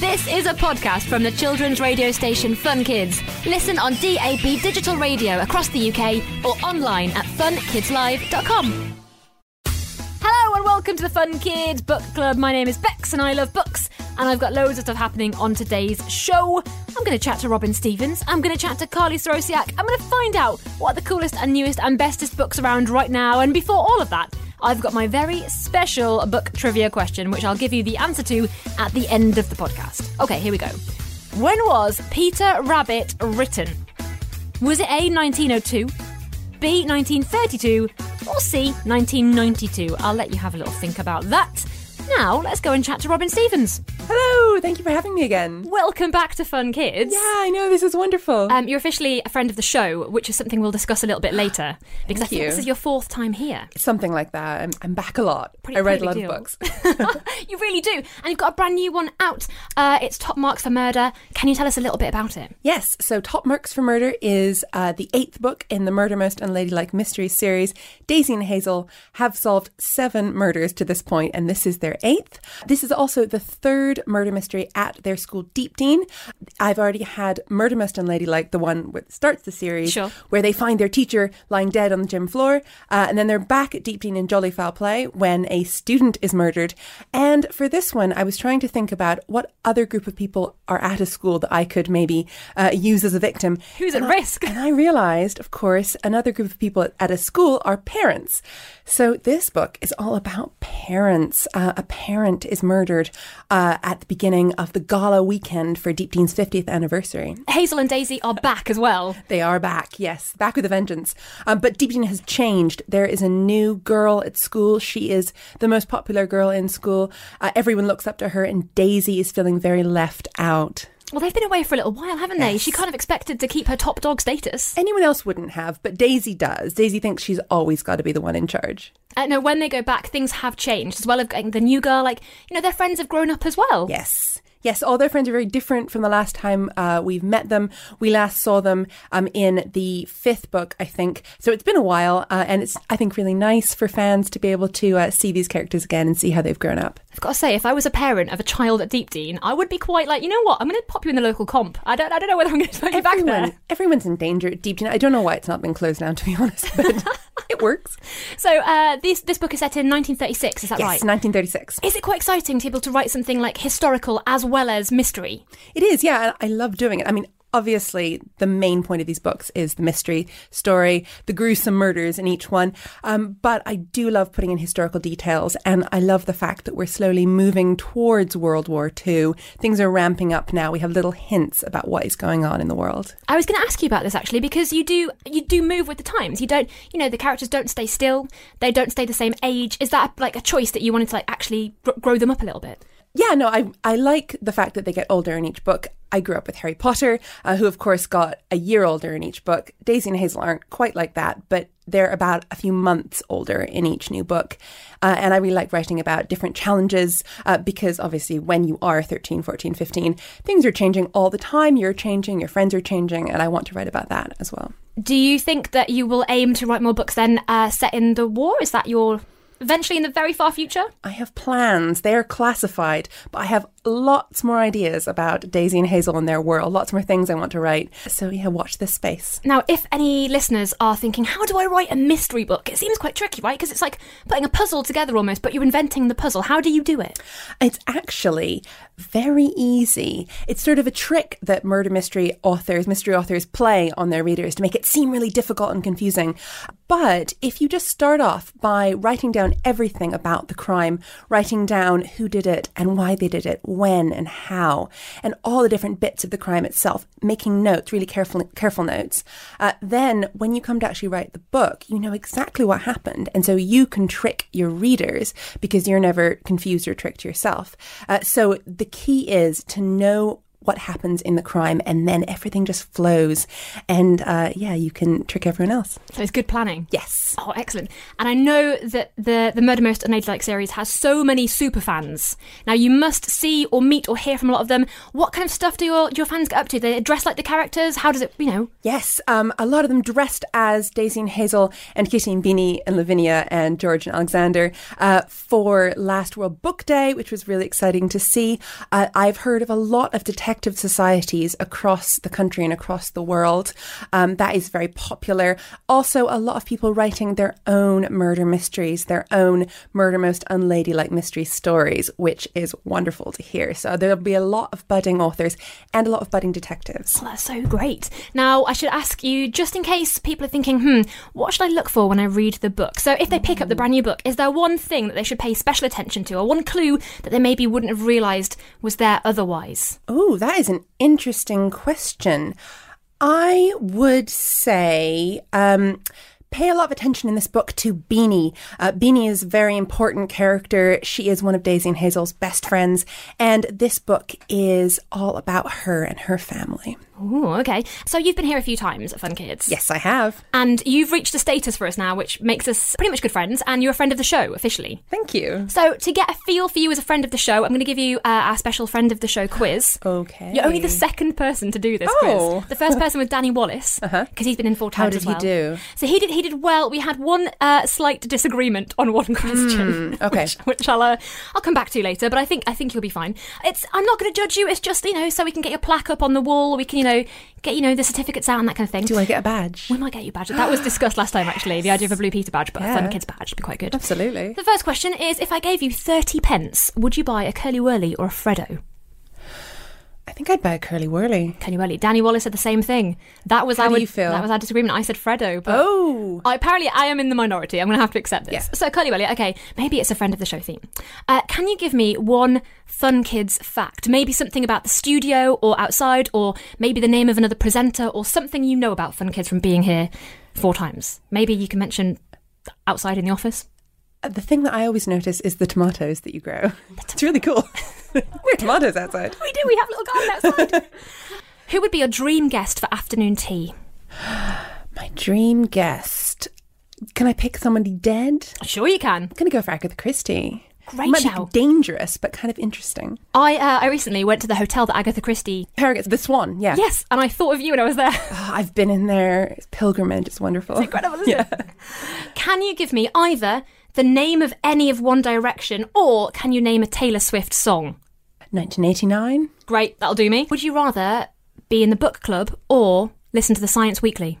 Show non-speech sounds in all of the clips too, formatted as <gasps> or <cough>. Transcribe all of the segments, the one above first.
This is a podcast from the children's radio station Fun Kids. Listen on DAB digital radio across the UK or online at funkidslive.com. Hello and welcome to the Fun Kids Book Club. My name is Bex and I love books. And I've got loads of stuff happening on today's show. I'm going to chat to Robin Stevens. I'm going to chat to Carlie Sorosiak. I'm going to find out what the coolest and newest and bestest books around right now. And before all of that, I've got my very special book trivia question, which I'll give you the answer to at the end of the podcast. Okay, here we go. When was Peter Rabbit written? Was it A, 1902, B, 1932, or C, 1992? I'll let you have a little think about that. Now, let's go and chat to Robin Stevens. Hello, thank you for having me again. Welcome back to Fun Kids. Yeah, I know, this is wonderful. Um, you're officially a friend of the show, which is something we'll discuss a little bit <gasps> later. Because I think you. this is your fourth time here. Something like that. I'm, I'm back a lot. Pretty- I read a lot big of books. <laughs> <laughs> you really do. And you've got a brand new one out. Uh, it's Top Marks for Murder. Can you tell us a little bit about it? yes, so Top Marks for Murder is uh, the eighth book in the Murder Most Unladylike Mysteries series. Daisy and Hazel have solved seven murders to this point, and this is their eighth. This is also the third murder mystery at their school, Deep Dean. I've already had Murder Most Unladylike, the one that starts the series, Sure. where they find their teacher lying dead on the gym floor, uh, and then they're back at Deep Dean in Jolly Foul Play when a student is murdered. And for this one, I was trying to think about what other group of people are at a school that I could maybe uh, use as a victim. Who's at I- risk? And I realized, of course, another group of people at a school are parents. So this book is all about parents. Uh, parent is murdered uh, at the beginning of the gala weekend for Deep Dean's 50th anniversary. Hazel and Daisy are back as well. <laughs> They are back, yes, back with a vengeance. Um, but Deep Dean has changed. There is a new girl at school. She is the most popular girl in school. Uh, everyone looks up to her, and Daisy is feeling very left out. Well, they've been away for a little while, haven't they? She kind of expected to keep her top dog status. Anyone else wouldn't have, but Daisy does. Daisy thinks she's always got to be the one in charge. Uh, no, when they go back, things have changed as well. Of getting the new girl, like you know, their friends have grown up as well. Yes. Yes, all their friends are very different from the last time uh, we've met them. We last saw them um, in the fifth book, I think. So it's been a while, uh, and it's, I think, really nice for fans to be able to uh, see these characters again and see how they've grown up. I've got to say, if I was a parent of a child at Deep Dean, I would be quite like, you know what? I'm going to pop you in the local comp. I don't, I don't know whether I'm going to put you back Everyone, there. everyone's in danger at Deep Dean. I don't know why it's not been closed down, to be <laughs> honest, but <laughs> it works. So uh, this this book is set in 1936. Is that Yes, right? 1936. Is it quite exciting to be able to write something like historical as well as mystery? It is, yeah. I love doing it. I mean, obviously, the main point of these books is the mystery story, the gruesome murders in each one. Um, but I do love putting in historical details, and I love the fact that we're slowly moving towards World War II. Things are ramping up now. We have little hints about what is going on in the world. I was going to ask you about this actually because you do you do move with the times. You don't, you know, the characters don't stay still. They don't stay the same age. Is that like a choice that you wanted to like actually grow them up a little bit? Yeah, no, I I like the fact that they get older in each book. I grew up with Harry Potter, uh, who of course got a year older in each book. Daisy and Hazel aren't quite like that, but they're about a few months older in each new book. Uh, and I really like writing about different challenges uh, because obviously when you are 13, 14, 15, things are changing all the time. You're changing, your friends are changing, and I want to write about that as well. Do you think that you will aim to write more books then uh, set in the war? Is that your eventually in the very far future? I have plans. They are classified, but I have lots more ideas about Daisy and Hazel and their world, lots more things I want to write. So, yeah, watch this space. Now, if any listeners are thinking, how do I write a mystery book? It seems quite tricky, right? Because it's like putting a puzzle together almost, but you're inventing the puzzle. How do you do it? It's actually very easy. It's sort of a trick that murder mystery authors, mystery authors play on their readers to make it seem really difficult and confusing. But if you just start off by writing down everything about the crime, writing down who did it and why they did it, when and how, and all the different bits of the crime itself, making notes, really careful, careful notes, uh, then when you come to actually write the book, you know exactly what happened. And so you can trick your readers because you're never confused or tricked yourself. Uh, so the key is to know what happens in the crime, and then everything just flows. And uh, yeah, you can trick everyone else. So it's good planning. Yes. Oh, excellent. And I know that the, the Murder Most Unladylike series has so many super fans. Now, you must see or meet or hear from a lot of them. What kind of stuff do your, do your fans get up to? They dress like the characters? How does it, you know? Yes, um, a lot of them dressed as Daisy and Hazel and Kitty and Beanie and Lavinia and George and Alexander uh, for last World Book Day, which was really exciting to see. Uh, I've heard of a lot of detective societies across the country and across the world. Um, that is very popular. Also, a lot of people writing their own murder mysteries, their own murder most unladylike mystery stories, which is wonderful to hear. So there'll be a lot of budding authors and a lot of budding detectives. Oh, that's so great. Now, I should ask you, just in case people are thinking, hmm, what should I look for when I read the book? So, if they pick up the brand new book, is there one thing that they should pay special attention to, or one clue that they maybe wouldn't have realised was there otherwise? Oh, that is an interesting question. I would say um, pay a lot of attention in this book to Beanie. Uh, Beanie is a very important character. She is one of Daisy and Hazel's best friends, and this book is all about her and her family. Oh, okay. So you've been here a few times at Fun Kids. Yes, I have. And you've reached a status for us now, which makes us pretty much good friends, and you're a friend of the show officially. Thank you. So, to get a feel for you as a friend of the show, I'm going to give you uh, our special friend of the show quiz. Okay. You're only the second person to do this Oh. quiz. The first person was Danny Wallace <laughs> because he's been in four How times did as he do? So he did. He did well. We had one uh, slight disagreement on one question, <laughs> okay. which, which I'll uh, I'll come back to later. But I think I think you'll be fine. It's I'm not going to judge you. It's just you know so we can get your plaque up on the wall. We can you know get you know the certificates out and that kind of thing. Do I get a badge? we might get you a badge. That was <gasps> discussed last time, actually. The idea of a Blue Peter badge, but a Fun Kids badge would be quite good. Absolutely. The first question is if I gave you 30 pence, would you buy a Curly Whirly or a Freddo? I think I'd buy a curly whirly. Curly Whirly. Danny Wallace said the same thing. That was How our do you feel? That was our disagreement. I said Freddo, but Oh. I, apparently I am in the minority. I'm going to have to accept this. Yeah. So Curly Whirly, okay, maybe it's a friend of the show theme. Uh, can you give me one Fun Kids fact? Maybe something about the studio or outside, or maybe the name of another presenter, or something you know about Fun Kids from being here four times. Maybe you can mention outside in the office. Uh, The thing that I always notice is the tomatoes that you grow. <laughs> It's really cool. <laughs> We're tomatoes outside. We do. We have a little garden outside. <laughs> Who would be your dream guest for afternoon tea? <gasps> My dream guest. Can I pick somebody dead? Sure, you can. I'm gonna go for Agatha Christie. Great Might shout. be dangerous, but kind of interesting. I uh, I recently went to the hotel that Agatha Christie. Harrogate, the Swan. Yeah. Yes, and I thought of you when I was there. <laughs> Oh, I've been in there. It's pilgrimage. It's wonderful. Incredible, isn't it? Can you give me either the name of any of One Direction or can you name a Taylor Swift song? 1989. Great, that'll do me. Would you rather be in the book club or listen to the Science Weekly?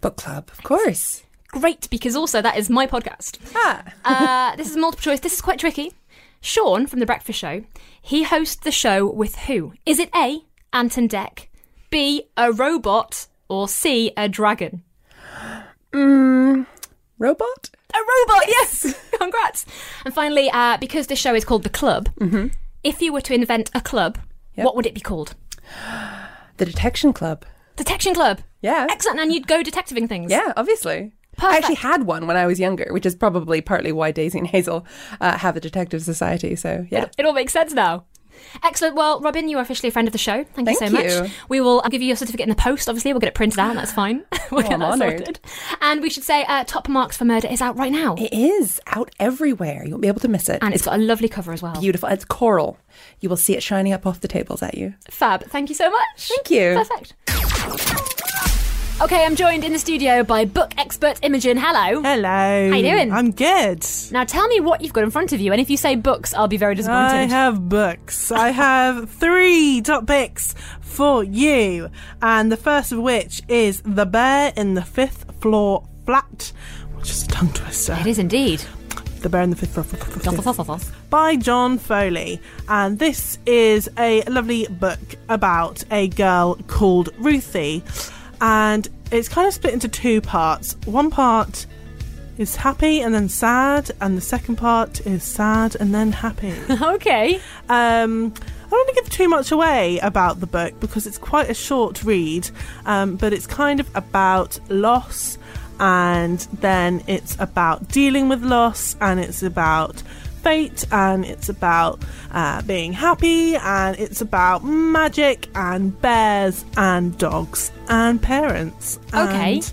Book club. Of course. Great, because also that is my podcast. Ah. Uh, this is multiple choice. This is quite tricky. Sean from The Breakfast Show, he hosts the show with who? Is it A, Ant and Dec, B, a robot, or C, a dragon? Robot? A robot, yes! <laughs> Congrats. And finally, uh, because this show is called The Club, if you were to invent a club, Yep. what would it be called? The Detection Club. Detection Club. Yeah. Excellent. And you'd go detectiving things. Yeah, obviously. I actually had one when I was younger, which is probably partly why Daisy and Hazel uh, have a detective society. So, yeah. It, it all makes sense now. Excellent. Well, Robin, you are officially a friend of the show. Thank, you so Thank much. you. We will give you your certificate in the post. Obviously, we'll get it printed out. That's <gasps> fine. <laughs> we'll Oh, get I'm that honoured. sorted. And we should say, uh, Top Marks for Murder is out right now, It is out everywhere. You won't be able to miss it. and it's got a lovely cover as well. beautiful. It's coral. You will see it shining up off the tables at you. Fab. Thank you so much. Thank you. Perfect. Okay, I'm joined in the studio by book expert Imogen. Hello. Hello. How you doing? I'm good. Now tell me what you've got in front of you, and if you say books, I'll be very disappointed. I have books. I have three top picks for you, and the first of which is The Bear in the Fifth Floor Flat, which is a tongue twister. It is indeed. The Bear in the Fifth Floor Flat. by John Foley. And this is a lovely book about a girl called Ruthie. And it's kind of split into two parts. One part is happy and then sad, and the second part is sad and then happy. <laughs> okay. Um, I don't want to give too much away about the book because it's quite a short read, um, but it's kind of about loss, and then it's about dealing with loss, and it's about fate, and it's about uh, being happy, and it's about magic and bears and dogs and parents. Okay. And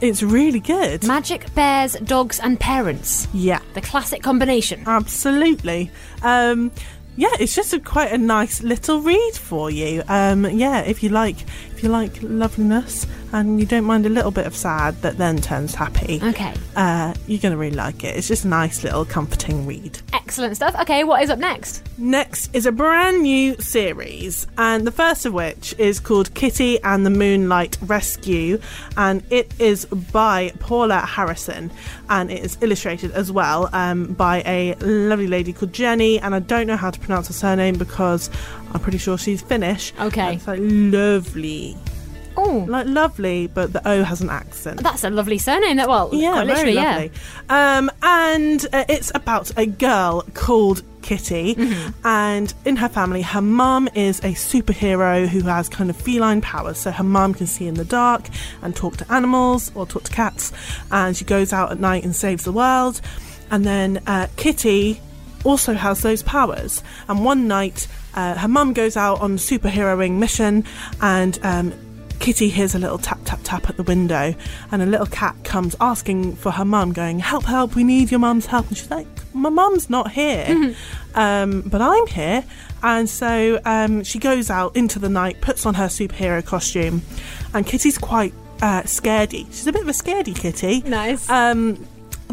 it's really good. Magic, bears, dogs, and parents. yeah, The classic combination. absolutely. Um, yeah, it's just a, quite a nice little read for you. Um, yeah, if you like, you like loveliness and you don't mind a little bit of sad that then turns happy, Okay. uh, you're going to really like it. It's just a nice little comforting read. Excellent stuff. Okay, what is up next? Next is a brand new series, and the first of which is called Kitty and the Moonlight Rescue, and it is by Paula Harrison, and it is illustrated as well um, by a lovely lady called Jenny, and I don't know how to pronounce her surname because I'm pretty sure she's Finnish. Okay. It's like lovely, Oh, like lovely, but the O has an accent. that's a lovely surname. That well, Yeah, quite literally, very yeah. lovely. Um, and uh, it's about a girl called Kitty, Mm-hmm. and in her family, her mum is a superhero who has kind of feline powers. So her mum can see in the dark and talk to animals or talk to cats, and she goes out at night and saves the world. And then uh, Kitty also has those powers. And one night, uh, her mum goes out on a superheroing mission, and um, Kitty hears a little tap, tap, tap at the window, and a little cat comes asking for her mum, going, Help, help, we need your mum's help. And she's like, My mum's not here, <laughs> um, but I'm here. And so um, she goes out into the night, puts on her superhero costume, and Kitty's quite uh, scaredy. She's a bit of a scaredy kitty. Nice. Um,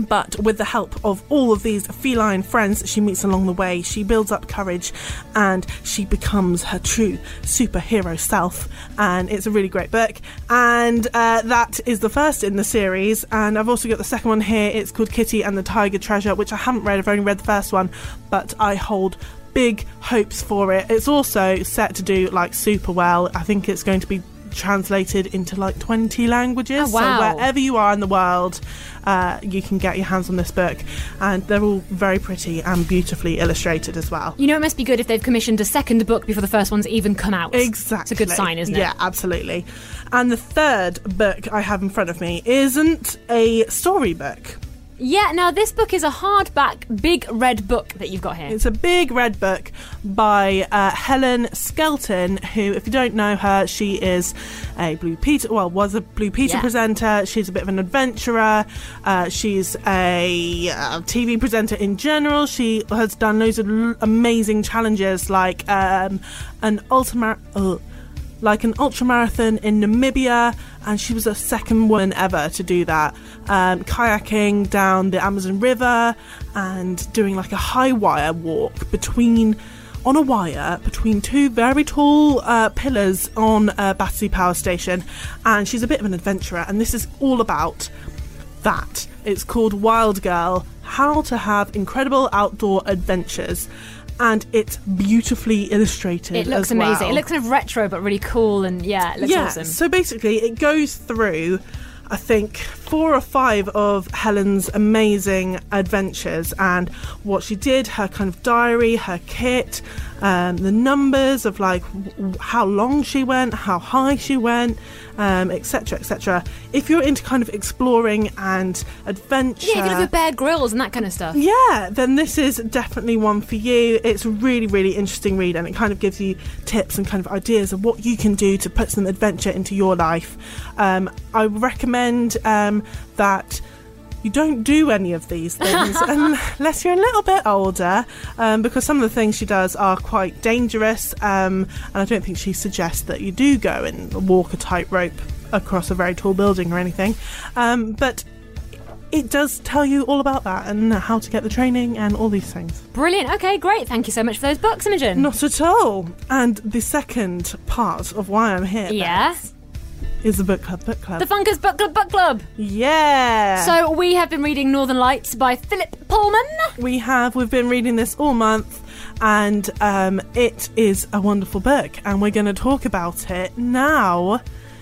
but with the help of all of these feline friends she meets along the way, she builds up courage and she becomes her true superhero self. And it's a really great book. And uh, that is the first in the series. And I've also got the second one here. It's called Kitty and the Tiger Treasure, which I haven't read. I've only read the first one, but I hold big hopes for it. It's also set to do like super well. I think it's going to be translated into like 20 languages. Oh, wow. So wherever you are in the world, uh, you can get your hands on this book. And they're all very pretty and beautifully illustrated as well. You know, it must be good if they've commissioned a second book before the first one's even come out. Exactly. It's a good sign, isn't it? Yeah, absolutely. And the third book I have in front of me isn't a storybook. Yeah, now this book is a hardback, big red book that you've got here. It's a big red book by uh, Helen Skelton, who, if you don't know her, she is a Blue Peter, well, was a Blue Peter Yeah. presenter. She's a bit of an adventurer. Uh, she's a uh, TV presenter in general. She has done loads of l- amazing challenges, like um, an ultimar. Like an ultra marathon in Namibia, and she was the second woman ever to do that. Um, kayaking down the Amazon River and doing like a high wire walk between. On a wire between two very tall uh, pillars on a Battersea Power Station, and she's a bit of an adventurer. And this is all about that. It's called Wild Girl How to Have Incredible Outdoor Adventures. And it's beautifully illustrated. it looks amazing. well. It looks kind of retro but really cool and yeah, it looks yeah, awesome. So basically, it goes through, I think, four or five of Helen's amazing adventures and what she did, her kind of diary, her kit, um, the numbers of like w- how long she went, how high she went, um, etc., etc. If you're into kind of exploring and adventure, yeah, look at Bear Grylls and that kind of stuff. yeah, then this is definitely one for you. It's a really, really interesting read, and it kind of gives you tips and kind of ideas of what you can do to put some adventure into your life. Um, I recommend um, that you don't do any of these things <laughs> unless you're a little bit older, um, because some of the things she does are quite dangerous, um, and I don't think she suggests that you do go and walk a tightrope across a very tall building or anything. Um, but it does tell you all about that and how to get the training and all these things. Brilliant. Okay, great. Thank you so much for those books, Imogen. Not at all. And the second part of why I'm here yeah. Is the book club. Book club. The Fun Kids Book Club Book Club. yeah. So we have been reading Northern Lights by Philip Pullman. we have. We've been reading this all month, and um, it is a wonderful book, and we're going to talk about it now.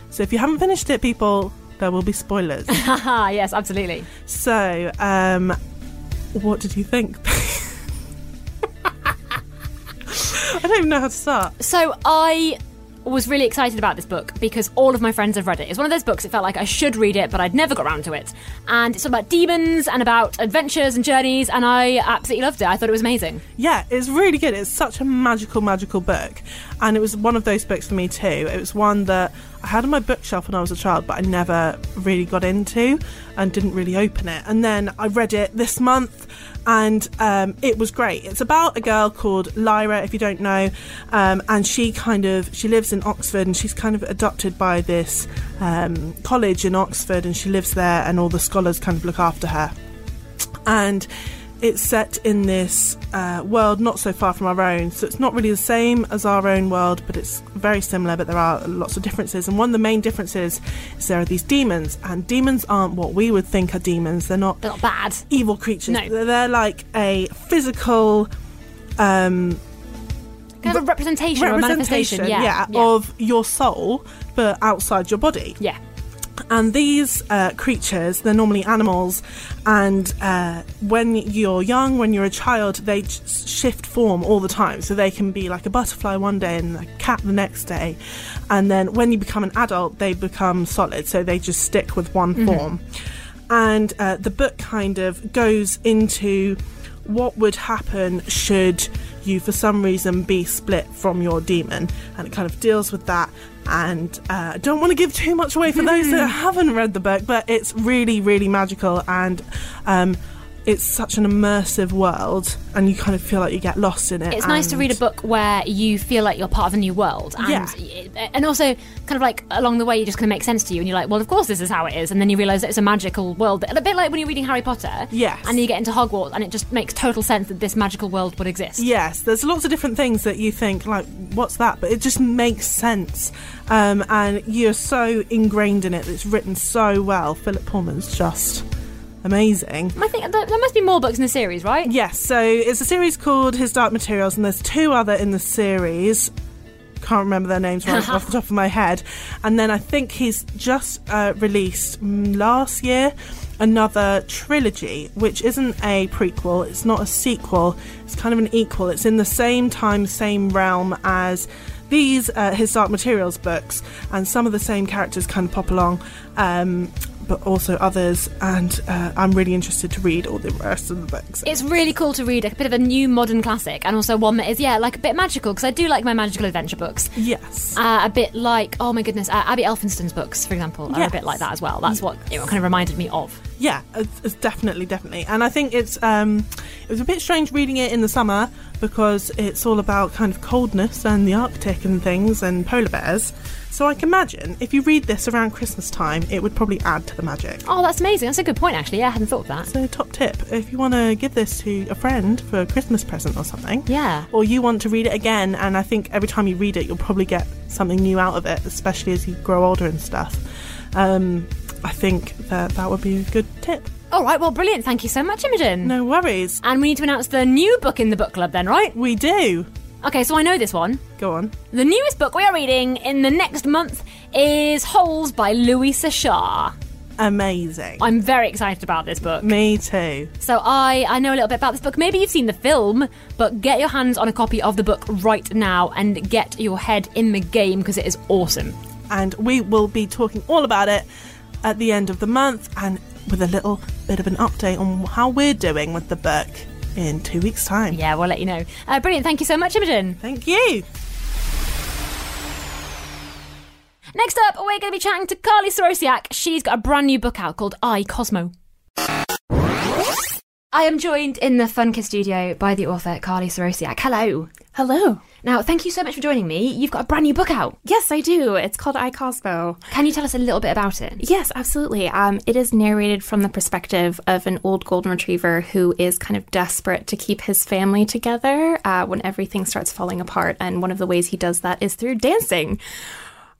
So if you haven't finished it, people, there will be spoilers. <laughs> Yes, absolutely. so, um, what did you think? <laughs> I don't even know how to start. So I was really excited about this book because all of my friends have read it. It's one of those books it felt like I should read it, but I'd never got around to it. And it's about demons and about adventures and journeys, and I absolutely loved it. I thought it was amazing. Yeah, it's really good. It's such a magical, magical book. And it was one of those books for me too. It was one that I had on my bookshelf when I was a child, but I never really got into and didn't really open it. And then I read it this month and um, it was great. It's about a girl called Lyra, if you don't know, um, and she kind of she lives in Oxford, and she's kind of adopted by this um, college in Oxford, and she lives there, and all the scholars kind of look after her, and it's set in this uh, world not so far from our own. So it's not really the same as our own world, but it's very similar, but there are lots of differences. And one of the main differences is there are these demons, and demons aren't what we would think are demons. They're not, They're not bad. evil creatures. No. They're, like a physical um, Kind of a representation, or a manifestation. Yeah. of your soul, but outside your body. yeah. And these uh, creatures, they're normally animals, and uh, when you're young, when you're a child, they shift form all the time. So they can be like a butterfly one day and a cat the next day. And then when you become an adult, they become solid. So they just stick with one form. And uh, the book kind of goes into what would happen should you for some reason be split from your demon. And it kind of deals with that. And uh, I don't want to give too much away for those that <laughs> haven't read the book but it's really really magical. And um, it's such an immersive world and you kind of feel like you get lost in it It's nice to read a book where you feel like you're part of a new world, and Yeah. and also kind of like along the way, it just kind of makes sense to you, and you're like, well, of course this is how it is, and then you realise that it's a magical world, a bit like when you're reading Harry Potter, Yes. and you get into Hogwarts, and it just makes total sense that this magical world would exist. Yes, there's lots of different things that you think like, what's that? But it just makes sense, um, and you're so ingrained in it. that It's written so well. Philip Pullman's just amazing. I think there, must be more books in the series, right? Yes, so it's a series called His Dark Materials, and there's two other in the series. Can't remember their names right off the top of my head. And then I think he's just uh, released last year another trilogy, which isn't a prequel, it's not a sequel, it's kind of an equal. It's in the same time, same realm as these uh, His Dark Materials books, and some of the same characters kind of pop along. Um, but also others, and uh, I'm really interested to read all the rest of the books. It's really cool to read a bit of a new modern classic, and also one that is, yeah, like a bit magical, because I do like my magical adventure books. Yes. Uh, a bit like, oh my goodness, uh, Abi Elphinstone's books, for example, are a bit like that as well. That's what it kind of reminded me of. Yeah, it's, it's definitely, definitely. And I think it's um, it was a bit strange reading it in the summer because it's all about kind of coldness and the Arctic and things and polar bears. So I can imagine if you read this around Christmas time, it would probably add to the magic. Oh, that's amazing. That's a good point, actually. Yeah, I hadn't thought of that. So, top tip if you want to give this to a friend for a Christmas present or something, Yeah. or you want to read it again, and I think every time you read it, you'll probably get something new out of it, especially as you grow older and stuff. Um, I think that that would be a good tip. All right, well, brilliant. Thank you so much, Imogen. No worries. And we need to announce the new book in the book club then, right? We do. Okay, so I know this one. Go on. The newest book we are reading in the next month is Holes by Louis Sachar. Amazing. I'm very excited about this book. Me too. So I, I know a little bit about this book. Maybe you've seen the film, but get your hands on a copy of the book right now and get your head in the game because it is awesome. And we will be talking all about it at the end of the month and with a little bit of an update on how we're doing with the book in two weeks' time. Yeah, we'll let you know. Uh, brilliant. Thank you so much, Imogen. Thank you. Next up, we're going to be chatting to Carlie Sorosiak. She's got a brand new book out called I Cosmo. I am joined in the Fun studio by the author Carlie Sorosiak. Hello. Hello. Now, thank you so much for joining me. You've got a brand new book out. Yes, I do. It's called I Cosmo. Can you tell us a little bit about it? Yes, absolutely. Um, it is narrated from the perspective of an old golden retriever who is kind of desperate to keep his family together uh, when everything starts falling apart. And one of the ways he does that is through dancing.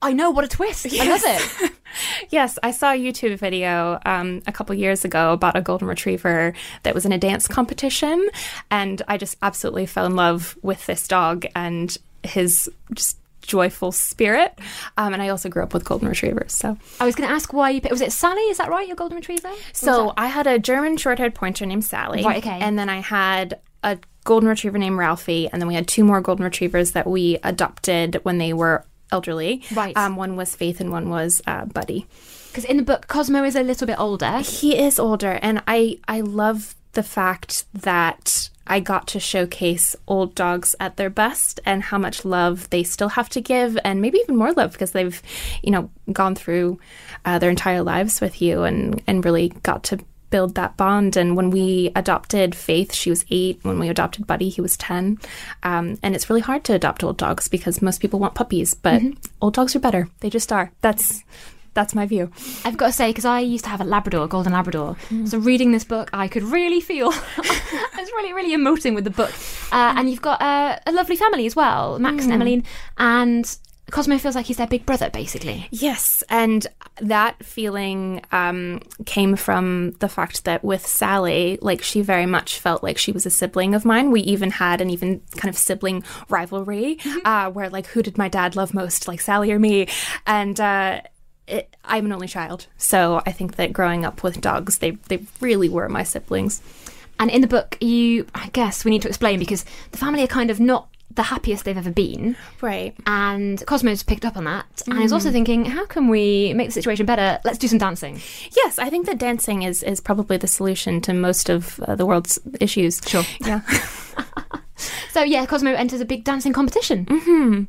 I know, what a twist. I love it. <laughs> Yes, I saw a YouTube video um, a couple years ago about a golden retriever that was in a dance competition, and I just absolutely fell in love with this dog and his just joyful spirit. Um, and I also grew up with golden retrievers, so I was going to ask why you picked. Was it Sally? Is that right? Your golden retriever? so I had a German short-haired pointer named Sally, Right, okay. and then I had a golden retriever named Ralphie, and then we had two more golden retrievers that we adopted when they were elderly. Right. Um, one was Faith and one was uh, Buddy. Because in the book, Cosmo is a little bit older. He is older, and I I love the fact that I got to showcase old dogs at their best and how much love they still have to give, and maybe even more love because they've, you know, gone through uh, their entire lives with you and and really got to build that bond. And when we adopted Faith, she was eight. When we adopted Buddy, he was ten. Um, and it's really hard to adopt old dogs because most people want puppies, but old dogs are better. They just are. That's that's my view. I've got to say, because I used to have a Labrador, a golden Labrador. So reading this book, I could really feel. <laughs> I was really, really emoting with the book. Uh, and you've got uh, a lovely family as well, Max and Emmeline, and Cosmo feels like he's their big brother, basically. Yes, and that feeling um, came from the fact that with Sally, like she very much felt like she was a sibling of mine. We even had an even kind of sibling rivalry, uh, where like who did my dad love most, like Sally or me, and. Uh, it, I'm an only child, so I think that growing up with dogs, they they really were my siblings. And in the book, you, I guess, we need to explain because the family are kind of not the happiest they've ever been. Right. And Cosmo's picked up on that and is also thinking, how can we make the situation better? Let's do some dancing. Yes, I think that dancing is is probably the solution to most of uh, the world's issues. Sure. Yeah. <laughs> <laughs> So, yeah, Cosmo enters a big dancing competition. Mm-hmm.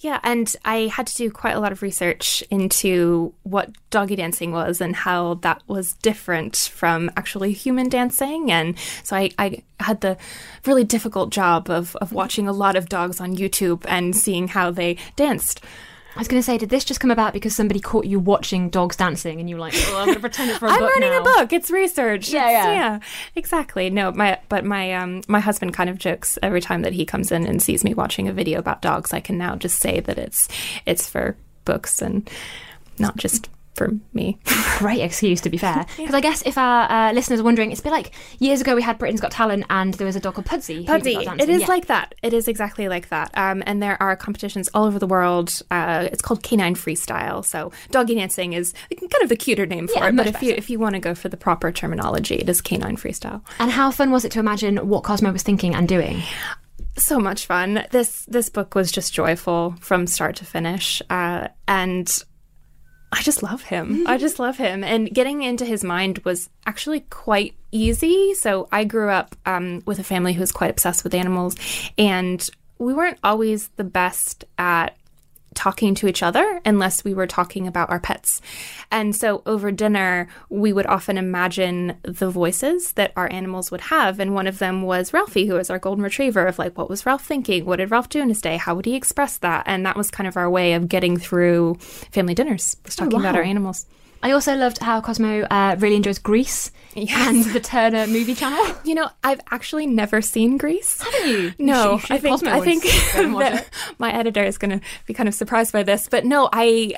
Yeah, and I had to do quite a lot of research into what doggy dancing was and how that was different from actually human dancing. And so I, I had the really difficult job of, of watching a lot of dogs on YouTube and seeing how they danced. I was going to say, did this just come about because somebody caught you watching dogs dancing and you were like, oh, I'm going to pretend it's for a <laughs> I'm book writing now. a book. It's research. Yeah, It's- yeah. yeah, exactly. No, my but my um my husband kind of jokes every time that he comes in and sees me watching a video about dogs. I can now just say that it's it's for books and not just for me. <laughs> Great excuse, to be fair. <laughs> Because I guess if our uh, listeners are wondering, it's a bit like years ago we had Britain's Got Talent and there was a dog called Pudsey. Pudsey. It is Yeah. like that. It is exactly like that. Um, and there are competitions all over the world. Uh, it's called canine freestyle. So doggy dancing is kind of the cuter name for Yeah, it. But if you if you want to go for the proper terminology, it is canine freestyle. And how fun was it to imagine what Cosmo was thinking and doing? so much fun. This this book was just joyful from start to finish, uh, and I just love him. I just love him, and getting into his mind was actually quite easy. So I grew up um, with a family who was quite obsessed with animals, and we weren't always the best at talking to each other unless we were talking about our pets. And so over dinner, we would often imagine the voices that our animals would have. And one of them was Ralphie, who was our golden retriever, of like, what was Ralph thinking? What did Ralph do in his day? How would he express that? And that was kind of our way of getting through family dinners, was oh, talking about wow. our animals. I also loved how Cosmo uh, really enjoys Grease and the Turner movie channel. <laughs> You know, I've actually never seen Grease. Haven't you? No, You should- you I think Cosmo I think once. Go and <laughs> watch that my editor is going to be kind of surprised by this, but no, I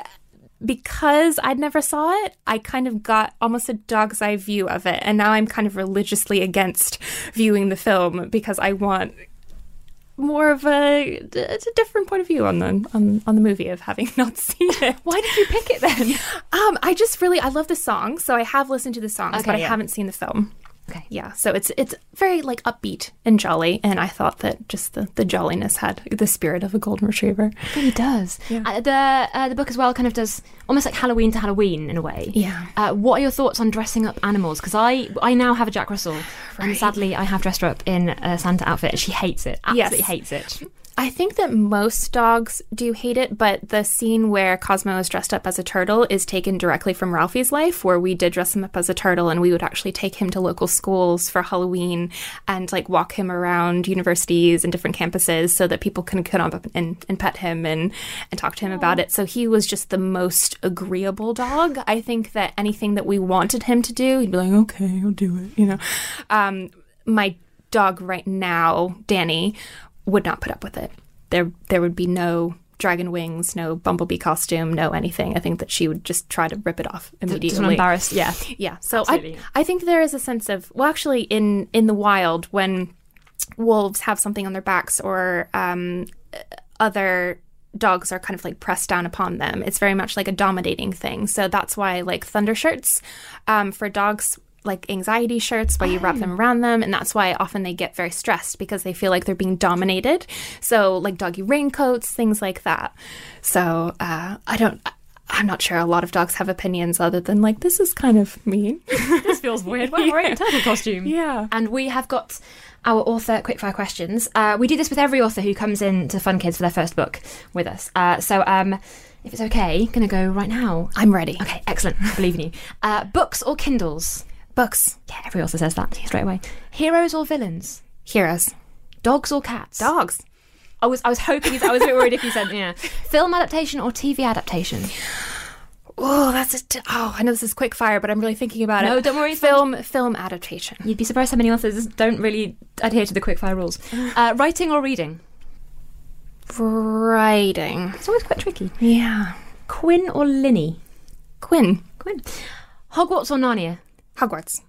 because I'd never saw it, I kind of got almost a dog's eye view of it, and now I'm kind of religiously against viewing the film because I want more of a, it's a different point of view on the on, on the movie of having <laughs> not seen it. Why did you pick it then? <laughs> Um, I just really I love the song, so I have listened to the songs, Okay, but I yeah. haven't seen the film. Okay. Yeah, so it's it's very like upbeat and jolly, and I thought that just the, the jolliness had the spirit of a golden retriever. It really does. Uh, the uh, the book as well kind of does almost like Halloween to Halloween in a way. Yeah. Uh, what are your thoughts on dressing up animals? Because I I now have a Jack Russell, and sadly I have dressed her up in a Santa outfit, and she hates it. Absolutely Yes. hates it. I think that most dogs do hate it, but the scene where Cosmo is dressed up as a turtle is taken directly from Ralphie's life, where we did dress him up as a turtle and we would actually take him to local schools for Halloween and like walk him around universities and different campuses so that people can come up and, and pet him and, and talk to him about it. So he was just the most agreeable dog. I think that anything that we wanted him to do, he'd be like, okay, I'll do it, you know. Um, my dog right now, Danny, would not put up with it. There there would be no dragon wings, no bumblebee costume, no anything. I think that she would just try to rip it off immediately. Just embarrassed. Yeah. Yeah. So Absolutely. I I think there is a sense of well actually in in the wild when wolves have something on their backs or um other dogs are kind of like pressed down upon them. It's very much like a dominating thing. So that's why like thunder shirts um, for dogs like anxiety shirts where you wrap them around them and that's why often they get very stressed because they feel like they're being dominated so like doggy raincoats things like that so uh, i don't i'm not sure a lot of dogs have opinions other than like this is kind of mean <laughs> this feels weird. Well, we're in a <laughs> turtle costume. Yeah. And we have got our author quickfire questions. Uh, we do this with every author who comes in to Fun Kids for their first book with us. Uh, so, um, if it's okay, I'm going to go right now. i'm ready Okay, excellent. I believe in you. Uh, books or Kindles? Books Yeah, every also says that straight away. Heroes or villains? heroes Dogs or cats? dogs I was I was hoping I was a bit worried if you said yeah. <laughs> Film adaptation or TV adaptation? oh that's a t- oh i know this is quick fire but i'm really thinking about it No, don't worry, film film adaptation You'd be surprised how many authors don't really adhere to the quickfire rules. <sighs> Uh, writing or reading? writing It's always quite tricky. yeah Quinn or Linny? quinn Quinn. Hogwarts or Narnia? Hogwarts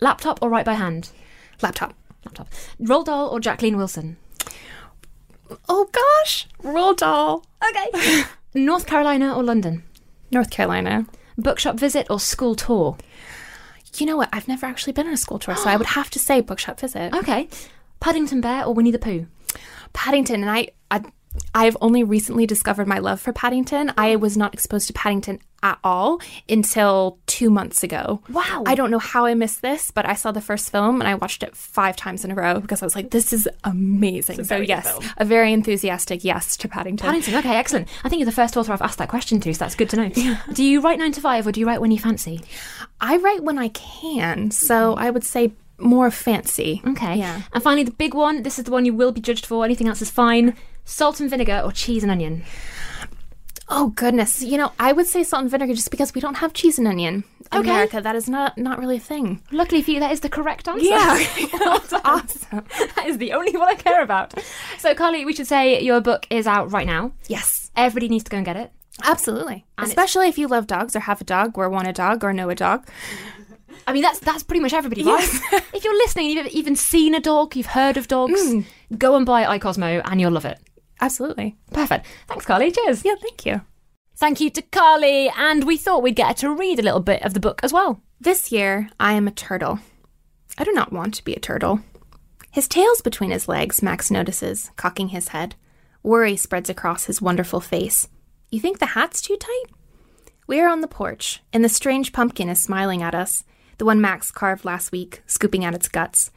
Laptop or write by hand? laptop Laptop. Roald Dahl or Jacqueline Wilson? oh gosh Roald Dahl Okay. <laughs> North Carolina or London? north carolina Bookshop visit or school tour? you know what i've never actually been on a school tour so i would <gasps> have to say bookshop visit Okay. Paddington Bear or Winnie the Pooh? paddington and I I've only recently discovered my love for Paddington. I was not exposed to Paddington at all until two months ago. Wow. I don't know how I missed this, but I saw the first film and I watched it five times in a row because I was like, this is amazing. So, yes, a very enthusiastic yes to Paddington. Paddington. Okay, excellent. I think you're the first author I've asked that question to, so that's good to know. <laughs> Do you write nine to five or do you write when you fancy? I write when I can, so I would say more fancy. Okay. Yeah. And finally, the big one. This is the one you will be judged for. Anything else is fine. Salt and vinegar or cheese and onion? Oh goodness, you know, I would say salt and vinegar just because we don't have cheese and onion in Okay. America. That is not not really a thing. Luckily for you, that is the correct answer. that's <laughs> <laughs> awesome. that is the only one I care about. So, Carlie, we should say your book is out right now. Yes, Everybody needs to go and get it. absolutely. And Especially if you love dogs or have a dog or want a dog or know a dog. I mean, that's that's pretty much everybody, right? if you're listening, and you've even seen a dog, you've heard of dogs, mm. go and buy iCosmo, and you'll love it. Absolutely. Perfect. Thanks, Carlie. Cheers. Yeah, thank you. Thank you to Carlie, and we thought we'd get her to read a little bit of the book as well. This year, I am a turtle. I do not want to be a turtle. His tail's between his legs, Max notices, cocking his head. Worry spreads across his wonderful face. You think the hat's too tight? We are on the porch, and the strange pumpkin is smiling at us, the one Max carved last week, scooping out its guts.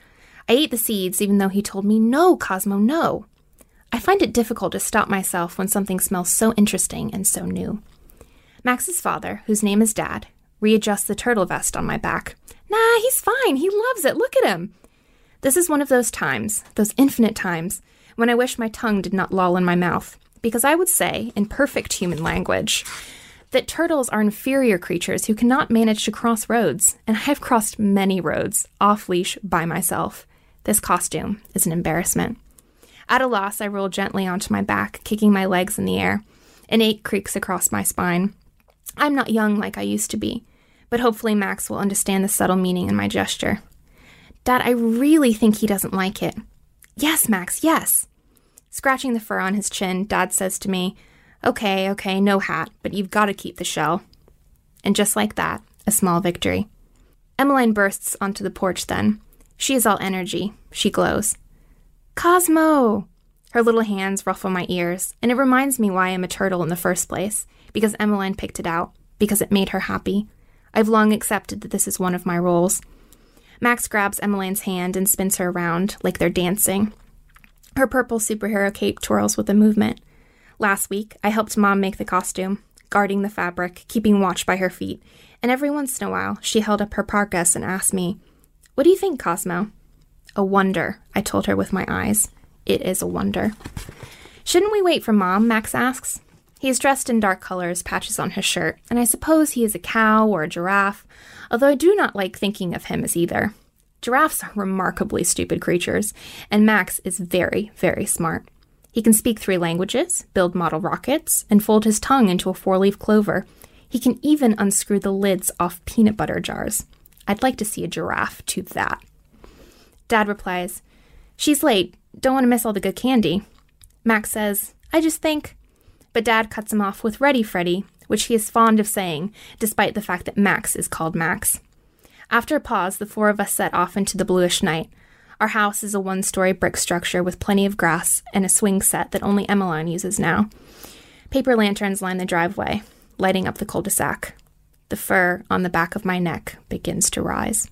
I ate the seeds, even though he told me, No, Cosmo, no. I find it difficult to stop myself when something smells so interesting and so new. Max's father, whose name is Dad, readjusts the turtle vest on my back. Nah, he's fine. He loves it. Look at him. This is one of those times, those infinite times, when I wish my tongue did not loll in my mouth, because I would say, in perfect human language, that turtles are inferior creatures who cannot manage to cross roads, and I have crossed many roads off leash by myself. This costume is an embarrassment. At a loss, I roll gently onto my back, kicking my legs in the air. An ache creaks across my spine. I'm not young like I used to be, but hopefully Max will understand the subtle meaning in my gesture. Dad, I really think he doesn't like it. Yes, Max, yes. Scratching the fur on his chin, Dad says to me, Okay, okay, no hat, but you've got to keep the shell. And just like that, a small victory. Emmeline bursts onto the porch then. She is all energy. She glows. Cosmo! Her little hands ruffle my ears, and it reminds me why I'm a turtle in the first place, because Emmeline picked it out, because it made her happy. I've long accepted that this is one of my roles. Max grabs Emmeline's hand and spins her around like they're dancing. Her purple superhero cape twirls with the movement. Last week, I helped Mom make the costume, guarding the fabric, keeping watch by her feet, and every once in a while, she held up her parkas and asked me, What do you think, Cosmo? A wonder, I told her with my eyes. It is a wonder. Shouldn't we wait for Mom? Max asks. He is dressed in dark colors, patches on his shirt, and I suppose he is a cow or a giraffe, although I do not like thinking of him as either. Giraffes are remarkably stupid creatures, and Max is very, very smart. He can speak three languages, build model rockets, and fold his tongue into a four leaf clover. He can even unscrew the lids off peanut butter jars. I'd like to see a giraffe do that. Dad replies, She's late. Don't want to miss all the good candy. Max says, I just think. But Dad cuts him off with Ready Freddy, which he is fond of saying, despite the fact that Max is called Max. After a pause, the four of us set off into the bluish night. Our house is a one story brick structure with plenty of grass and a swing set that only Emmeline uses now. Paper lanterns line the driveway, lighting up the cul de sac. The fur on the back of my neck begins to rise.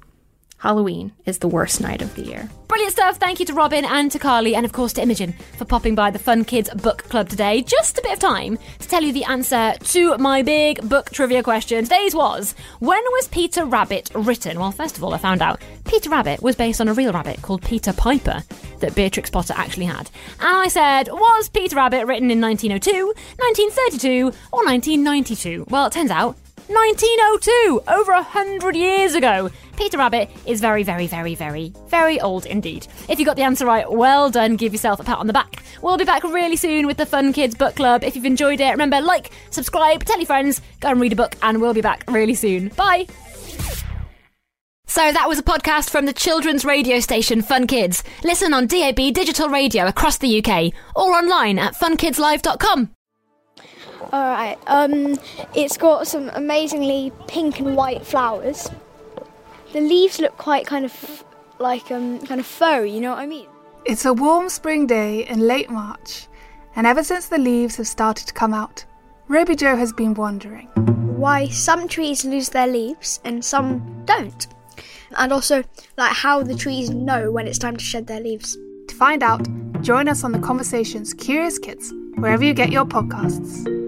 Halloween is the worst night of the year. Brilliant stuff. Thank you to Robin and to Carlie, and of course to Imogen for popping by the Fun Kids Book Club today. Just a bit of time to tell you the answer to my big book trivia question. Today's was When was Peter Rabbit written? Well, first of all, I found out Peter Rabbit was based on a real rabbit called Peter Piper that Beatrix Potter actually had. And I said, Was Peter Rabbit written in 1902, 1932, or 1992? Well, it turns out 1902, over a hundred years ago. Peter Rabbit is very, very, very, very, very old indeed. If you got the answer right, well done. Give yourself a pat on the back. We'll be back really soon with the Fun Kids Book Club. If you've enjoyed it, remember, like, subscribe, tell your friends, go and read a book, and we'll be back really soon. Bye. So that was a podcast from the children's radio station Fun Kids. Listen on DAB digital radio across the UK or online at funkidslive.com. All right. Um, it's got some amazingly pink and white flowers. The leaves look quite kind of like um kind of furry. You know what I mean? It's a warm spring day in late March, and ever since the leaves have started to come out, Ruby Joe has been wondering why some trees lose their leaves and some don't, and also like how the trees know when it's time to shed their leaves. To find out, join us on the Conversations Curious Kids wherever you get your podcasts.